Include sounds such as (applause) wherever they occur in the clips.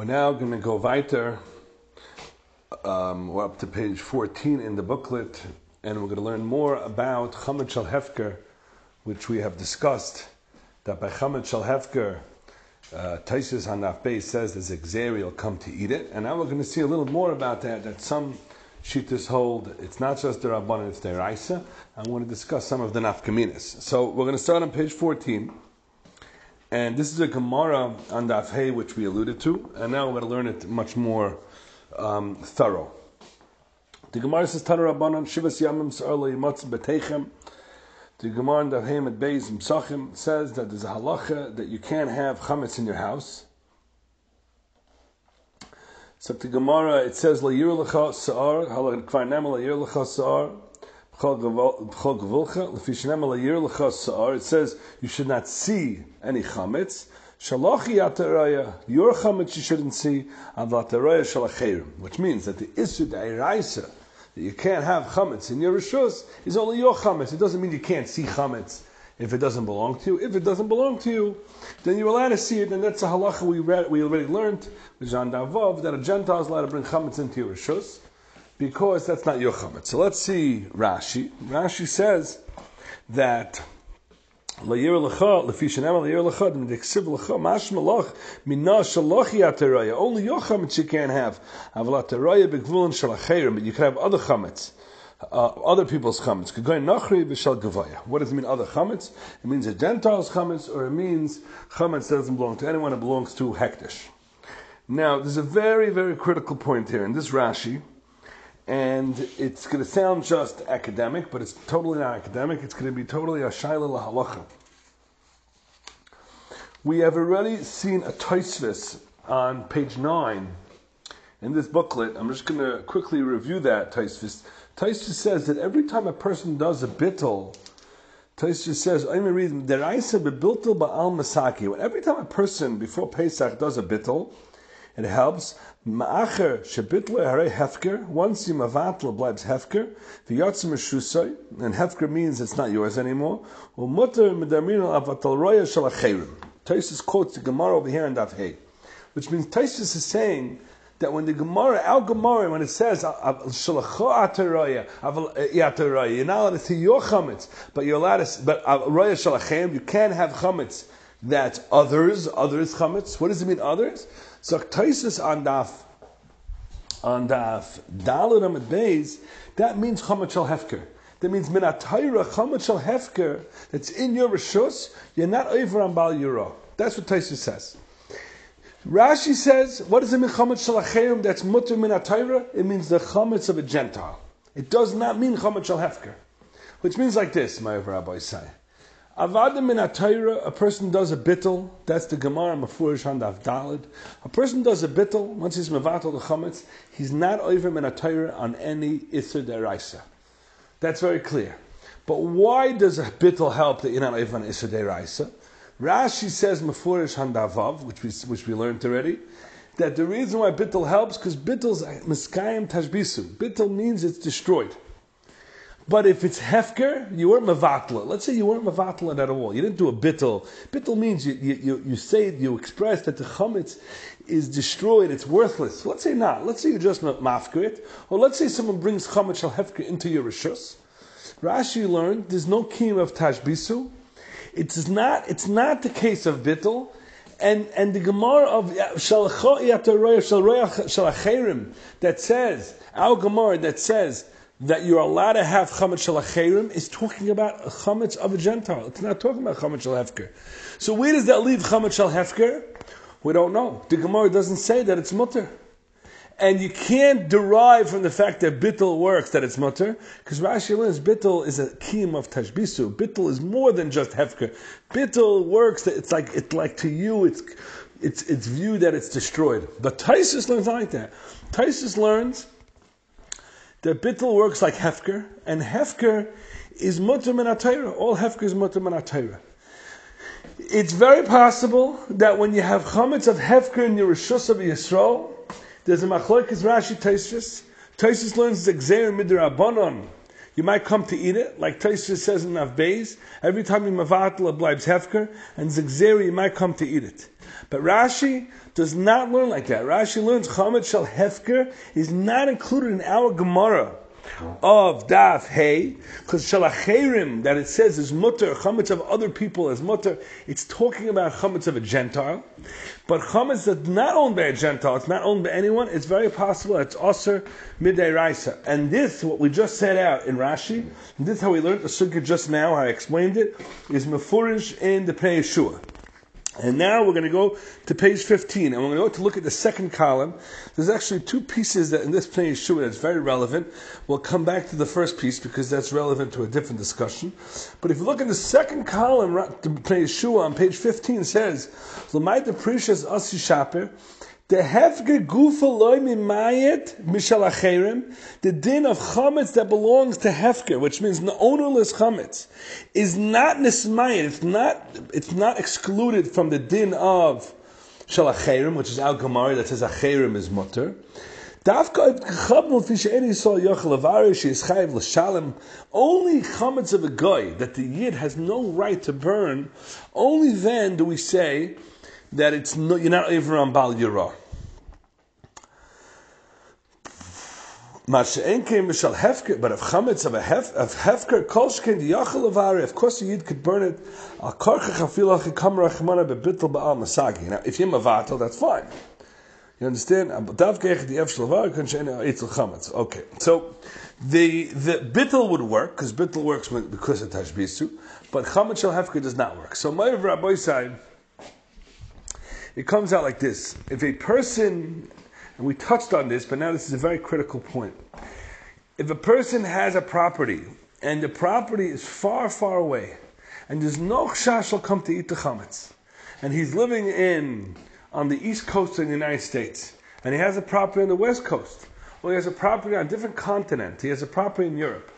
We're now going to go weiter. Um, we're up to page 14 in the booklet, and we're going to learn more about Chametz Shal Hefker, which we have discussed. That by Chametz Shal Hefker, uh, Taisus Hanaf Bey says there's will come to eat it, and now we're going to see a little more about that. That some Shittas hold it's not just the Rabban, it's the Raisa. I'm going to discuss some of the Nafkaminas. So we're going to start on page 14. And this is a Gemara on Daf Hey, which we alluded to, and now we're going to learn it much more um, thorough. The Gemara says, Tana Rabbanon, Shivas Yamim Sa'arla Yimatz B'Teichem. The Gemara on Daf Hey at Beis Msachim says that there's a halacha that you can't have chametz in your house. So the Gemara, it says, La Yir Lecha Sa'ar, Halach Kvar La Yir Lecha Sa'ar, it says you should not see any chametz. Shalachi ataraya, your chametz you shouldn't see. Shalacherim, which means that the isu da'iraisa that you can't have chametz in your rishus is only your chametz. It doesn't mean you can't see chametz if it doesn't belong to you. If it doesn't belong to you, then you're allowed to see it, and that's a halacha we read, we already learned with Jean that a Gentile is allowed to bring chametz into your rishus because that's not your chametz. So let's see Rashi. Rashi says that only your chametz you can't have. But you can have other chametz. Uh, other people's chametz. What does it mean, other chametz? It means a Gentile's chametz, or it means chametz that doesn't belong to anyone, it belongs to Hektish. Now, there's a very, very critical point here in this Rashi and it's going to sound just academic, but it's totally not academic. It's going to be totally a shaila lahalacha. We have already seen a Taisvis on page 9 in this booklet. I'm just going to quickly review that Taisvis. Taisvis says that every time a person does a bittel, Taisvis says, I'm going to read, Deraisa ba'al. Every time a person before Pesach does a bittel, it helps. Ma'acher shebitle hare hefker. Once you mavatl blibes hefker. V'yotzim shusay. And hefker means it's not yours anymore. U'mutter medamin avatal roya shalacherim. Taisus quotes the Gemara over here in Daf Hey, which means Taisus is saying that when the Gemara, our Gemara, when it says yataraya, eh, you're not allowed to see your chametz, but you're allowed to. But roya shalachem, you can't have chametz that others, others chametz. What does it mean, others? So Taisus on daf on daf Dalit Amid Beis, that means Shal Hefker. That means Minatayra Shal Hefker that's in your Rishus, you're not over on Bal Yuro. That's what Taisus says. Rashi says, what does it mean Chametz Shal that's Mutter Minatayra? It means the Chametz of a Gentile. It does not mean Chametz Hefker. Which means like this, my rabbis say. Avadim in Atayra, a person does a bittel, that's the Gemara Mafurish Handav Dalid. A person does a bittel, once he's Mavatal the Chametz, he's not over Atayra on any Isser Deraisa. That's very clear. But why does a bittel help you're not over on Isser Deraisa? Rashi says Mafurish Handavav, which we, which we learned already, that the reason why bittel helps, because bittel's Miskayim Tashbisu. Bittel means it's destroyed. But if it's hefker, you weren't mavatla. Let's say you weren't mavatla at all. You didn't do a bittel. Bittel means you, you, you, say, you express that the chametz is destroyed, it's worthless. Let's say not. Let's say you just mafker it. Or let's say someone brings chametz shal hefker into your rishus. Rashi learned there's no kiyum of tashbisu. It's not, it's not the case of bittel. And, and the Gemara of Shalacherim that says, our Gemara that says, that you're allowed to have chametz shalacherim is talking about chametz of a Gentile. It's not talking about chametz shal hefker. So where does that leave chametz shal hefker? We don't know. The Gemara doesn't say that it's mutter. And you can't derive from the fact that bittel works that it's mutter, because Rashi learns bittel is a kiyum of tashbisu. Bittel is more than just hefker. Bittel works it's like it's like to you it's it's it's viewed that it's destroyed. But Taisus learns like that. Taisus learns the bittel works like hefker, and hefker is mutter min All hefker is mutter min It's very possible that when you have chametz of hefker in your rishus of Yisrael, there's a machlokes Rashi Taisus. Taisus learns the gzeir midrabanon. You might come to eat it, like Taisha says in Avbeis. Every time you mavatal, it blibes hefker, and zigzeri, you might come to eat it. But Rashi does not learn like that. Rashi learns chametz shel hefker is not included in our Gemara of daf hey, because shalacherim that it says is mutter, chametz of other people is mutter. It's talking about chametz of a Gentile, but chametz that's not owned by a Gentile, it's not owned by anyone. It's very possible it's aser midday raisa. And this, what we just set out in Rashi, and this is how we learned the sukkah just now. I explained it is mefurish in the Pnei Yeshua. And now we're going to go to page 15, and we're going to go to look at the second column. There's actually two pieces that in this Pnei Yeshua that's very relevant. We'll come back to the first piece because that's relevant to a different discussion. But if you look in the second column, the Pnei Yeshua on page 15 says, "L'mayt the precious asi shaper." The hefger gufa loy mimayet mishal acherim, the din of chametz that belongs to hefger, which means ownerless chametz, is not nismayet. It's not. It's not excluded from the din of shal acherim, which is al gemara that says acherim is mutter. Only chametz of a guy that the yid has no right to burn. Only then do we say that it's no, you're not even on Bal Yirah. But if chametz of a hef, of hefker kolshkin the yachal avari, of course the yid could burn it. Al karchach afilach kamra chmana bebitel ba'al masagi. Now, if you're mavatel, that's fine. You understand? Dav kech the efshel eitzel chametz. Okay, so the the bittel would work because bittel works because of tashbisu, but chametz shel hefker does not work. So my rabbi side, it comes out like this: if a person and we touched on this, but now this is a very critical point. If a person has a property and the property is far, far away, and there's no chash will come to eat the chametz, and he's living in on the east coast of the United States, and he has a property on the west coast, or he has a property on a different continent, he has a property in Europe,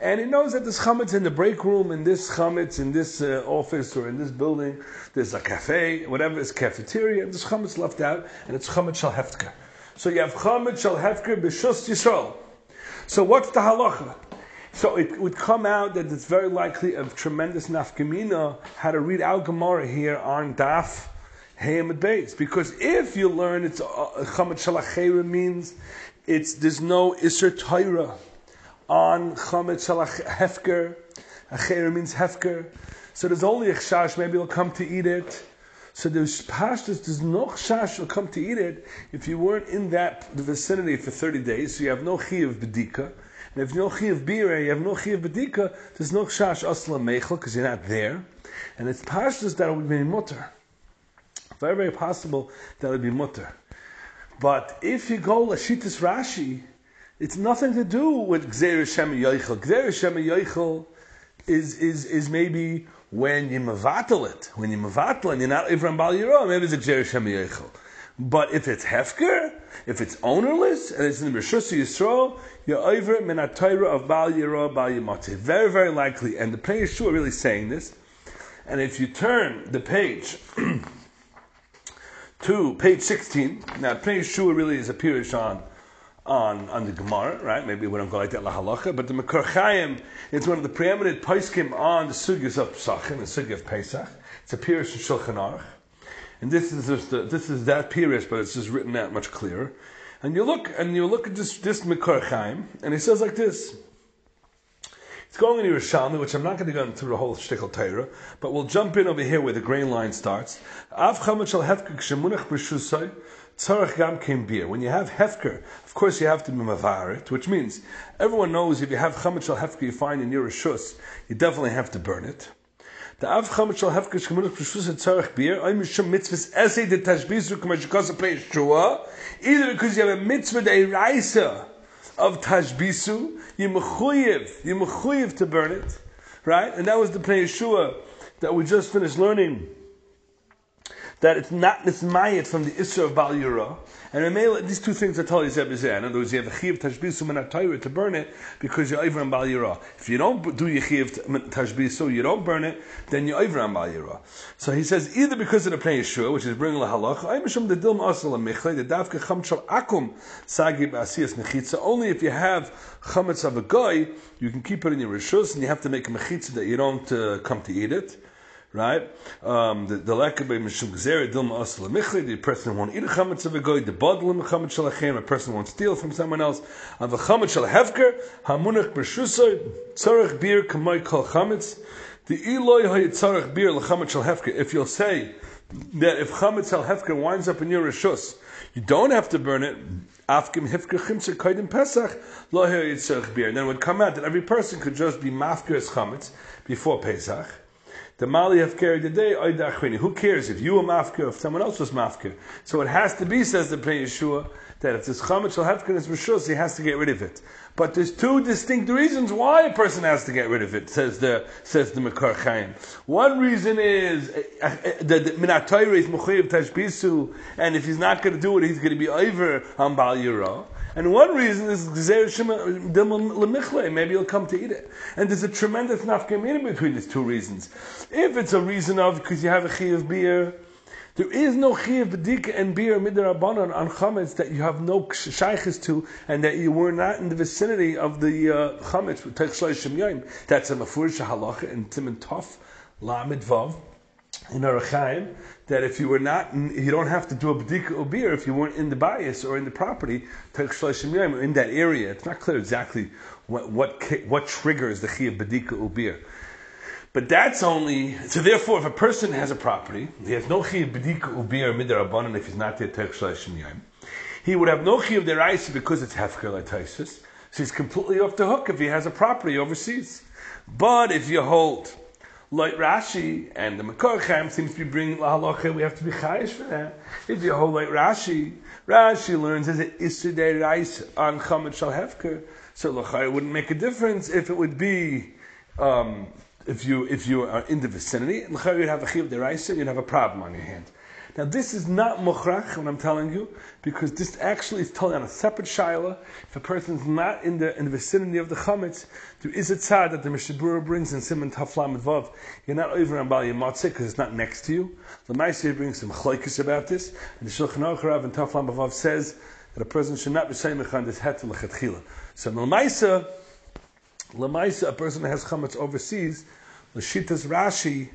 and he knows that there's chametz in the break room, in this chametz, in this uh, office or in this building, there's a cafe, whatever is cafeteria, and there's chametz left out, and it's chametz shal hefker. So you have Chametz Shal Hefker B'Shus Yisrael. So what's the halacha? So it would come out that it's very likely of tremendous nafkamina how to read Al Gemara here on Daf Hayamid Beis. Because if you learn it's uh, Chametz Shal means it's there's no Isser Torah on Chametz Shal Hefker. Acher means Hefker. So there's only a chash, maybe he'll come to eat it. So there's pashtus, there's no chash will come to eat it if you weren't in that vicinity for 30 days, so you have no chi of bedika. And if you no chi of bira, you have no chi of bedika, there's no chash asla mechel, because you're not there. And it's pashtus that would be mutter. Very, very possible that would be mutter. But if you go Lashitas Rashi, it's nothing to do with Gzer Shem Yoichel. Gzer Shem Yoichel is, is, is maybe when you mavatal it, when you mavatal and you're not Ivram Bal Yirah, maybe it's a Gzer Shem Yoichel. But if it's hefker, if it's ownerless, and it's in the Rishus Yisrael, you're over minatayra of Bal Yirah, Bal Yimate. Very, very likely. And the Pnei Yeshua really saying this. And if you turn the page (clears throat) to page 16, now Pnei Yeshua really is a pirish on on, on the Gemara, right? Maybe we don't go like that lahalacha, but the Makor Chaim is one of the preeminent poskim on the sugyas of Pesachim, the sugya of Pesach. It's a pirish in Shulchan Aruch. And this is just this is that pirish, but it's just written out much clearer. And you look and you look at this this Makor Chaim, and he says like this. It's going in Yerushalmi, which I'm not going to go into the whole shtickle Torah, but we'll jump in over here where the grain line starts. When you have hefker, of course you have to be mavarit, which means everyone knows if you have chametz shal hefker you find in your shus, you definitely have to burn it. Either because you have a mitzvah de raisa of tashbisu, you mechuyev, you mechuyev to burn it, right? And that was the Pnei Yeshua that we just finished learning that it's not nismayit from the Isra of Bal Yura. And these two things are totally zebizeh. In other words, you have a chiv tashbisu min to burn it because you're over on Bal Yura. If you don't do your chiv tashbisu, you don't burn it, then you're over on Bal Yura. So he says either because of the Pnei Yeshua, which is bringing la halach, I mishum the dilm asal michle, the davke chamchal akum sagib asiyas mechitza. Only if you have chametz of a guy, you can keep it in your rishus, and you have to make a mechitza that you don't uh, come to eat it right? Um, the the lekabe mishum gzera dilma asla michli. The person won't eat a chametz of a goy. The bodlim chametz shalachem. A person won't steal from someone else. Of a chametz shal hefker hamunach b'shusay tzarech bir kamay kol chametz. The Eloi hayitzarech bir lechametz shal hefker. If you'll say that if chametz shal hefker winds up in your rishus, you don't have to burn it. Afkim hifker chimsa kaidim pesach lo hayitzarech bir. And then it would come out that every person could just be mafker as chametz before Pesach. The Mali have carried the day, Who cares if you were mafka, if someone else was mafka? So it has to be, says the Pnei Yeshua, that if this chametz shall have is rishus, he has to get rid of it. But there's two distinct reasons why a person has to get rid of it, says the says the Makor Chaim. One reason is eh, eh, that minatayre is mechayiv tashbisu, and if he's not going to do it, he's going to be over on Bal Yirah. And one reason is maybe he'll come to eat it. And there's a tremendous nafkamina between these two reasons. If it's a reason of because you have a chi of beer, there is no chiv bedika and beer midirabanan on chametz that you have no shaykhs to, and that you were not in the vicinity of the uh, chametz. That's a mafurish halacha in Timin Tov Lamed Vav in Arachaim that if you were not, you don't have to do a bedika ubir if you weren't in the bias or in the property in that area. It's not clear exactly what what, what triggers the chiyah bedika ubir. But that's only so. Therefore, if a person has a property, he has no chiyah bedika ubir midarabanan if he's not there yom. He would have no chiyah deraisa because it's hefker like So he's completely off the hook if he has a property overseas. But if you hold like Rashi and the Makor seems to be bringing la halacha. We have to be chayish for that. If you hold like Rashi, Rashi learns is it isudei rice on chametz shal hefker. So lachai wouldn't make a difference if it would be um, if you if you are in the vicinity. You'd have a chiv deraisa, you'd have a problem on your hand. Now this is not mukhrach when I'm telling you, because this actually is told on a separate shaila. If a person is not in the in the vicinity of the chametz, there is a tzad that the Mishnah Berurah brings in Simon Taflam Vav. You're not over on Bal Yamatzeh because it's not next to you. The Maaseh brings some chlaikis about this, and the Shulchan Aruch in Taflam Vav says that a person should not be saying on this het lechatchila. So Lamaisa, Lamaisa, a person that has chametz overseas, Lashitas Rashi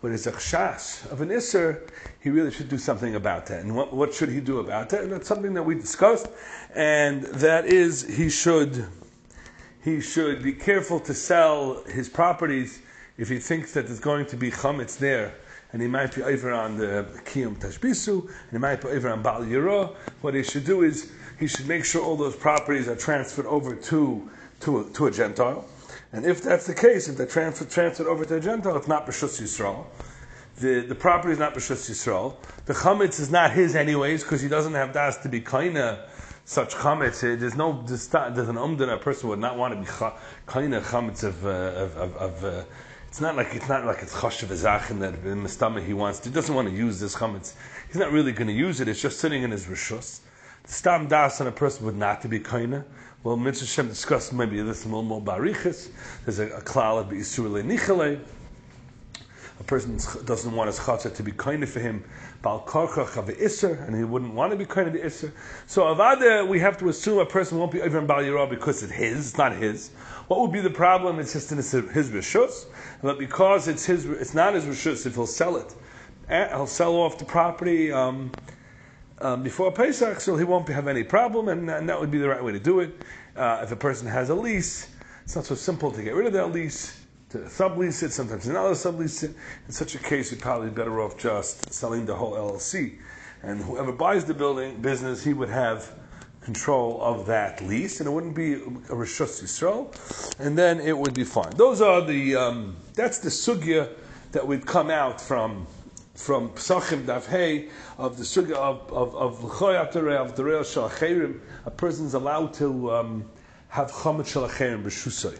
when it's a chshas of an isser, he really should do something about that. And what, what should he do about that? And that's something that we discussed, and that is he should he should be careful to sell his properties if he thinks that there's going to be chametz there. And he might be over on the Kiyum Tashbisu, and he might be over on Bal Yira. What he should do is he should make sure all those properties are transferred over to, to, a, to a Gentile. And if that's the case, if they're transfer, transferred over to a Gentile, it's not B'Shus Yisrael. The, the property is not B'Shus Yisrael. The chametz is not his anyways, because he doesn't have das to be kaina such chametz. There's no, there's, there's an umdin, a person would not want to be kaina chametz of, uh, of, of, of uh, it's not like it's not like it's chashav ezachin that in the stomach he wants. He doesn't want to use this chametz. He's not really going to use it. It's just sitting in his rishus. The stam das on a person would not to be kaina. Well, Mitzvah Shem discussed maybe this a little more barichas. There's a, a klal of Isur nichale. A person doesn't want his chatzah to be kind of for him. Bal karchach of isser, and he wouldn't want to be kind of the isser. So avada, we have to assume a person won't be over in Bal Yirah because it's his, it's not his. What would be the problem? It's just in his, his rishus, but because it's his, it's not his rishus. If he'll sell it, eh, he'll sell off the property. Um, um, before Pesach, so he won't have any problem, and, and, that would be the right way to do it. Uh, if a person has a lease, it's not so simple to get rid of that lease, to sublease it, sometimes another sublease it. In such a case, you're probably better off just selling the whole LLC. And whoever buys the building business, he would have control of that lease, and it wouldn't be a Rishus Yisrael, and then it would be fine. Those are the, um, that's the sugya that would come out from from Psachim Davhei of the Sugya of of of of the Real Shalacherim, a person is allowed to um, have Chamet Shalacherim b'Shusay.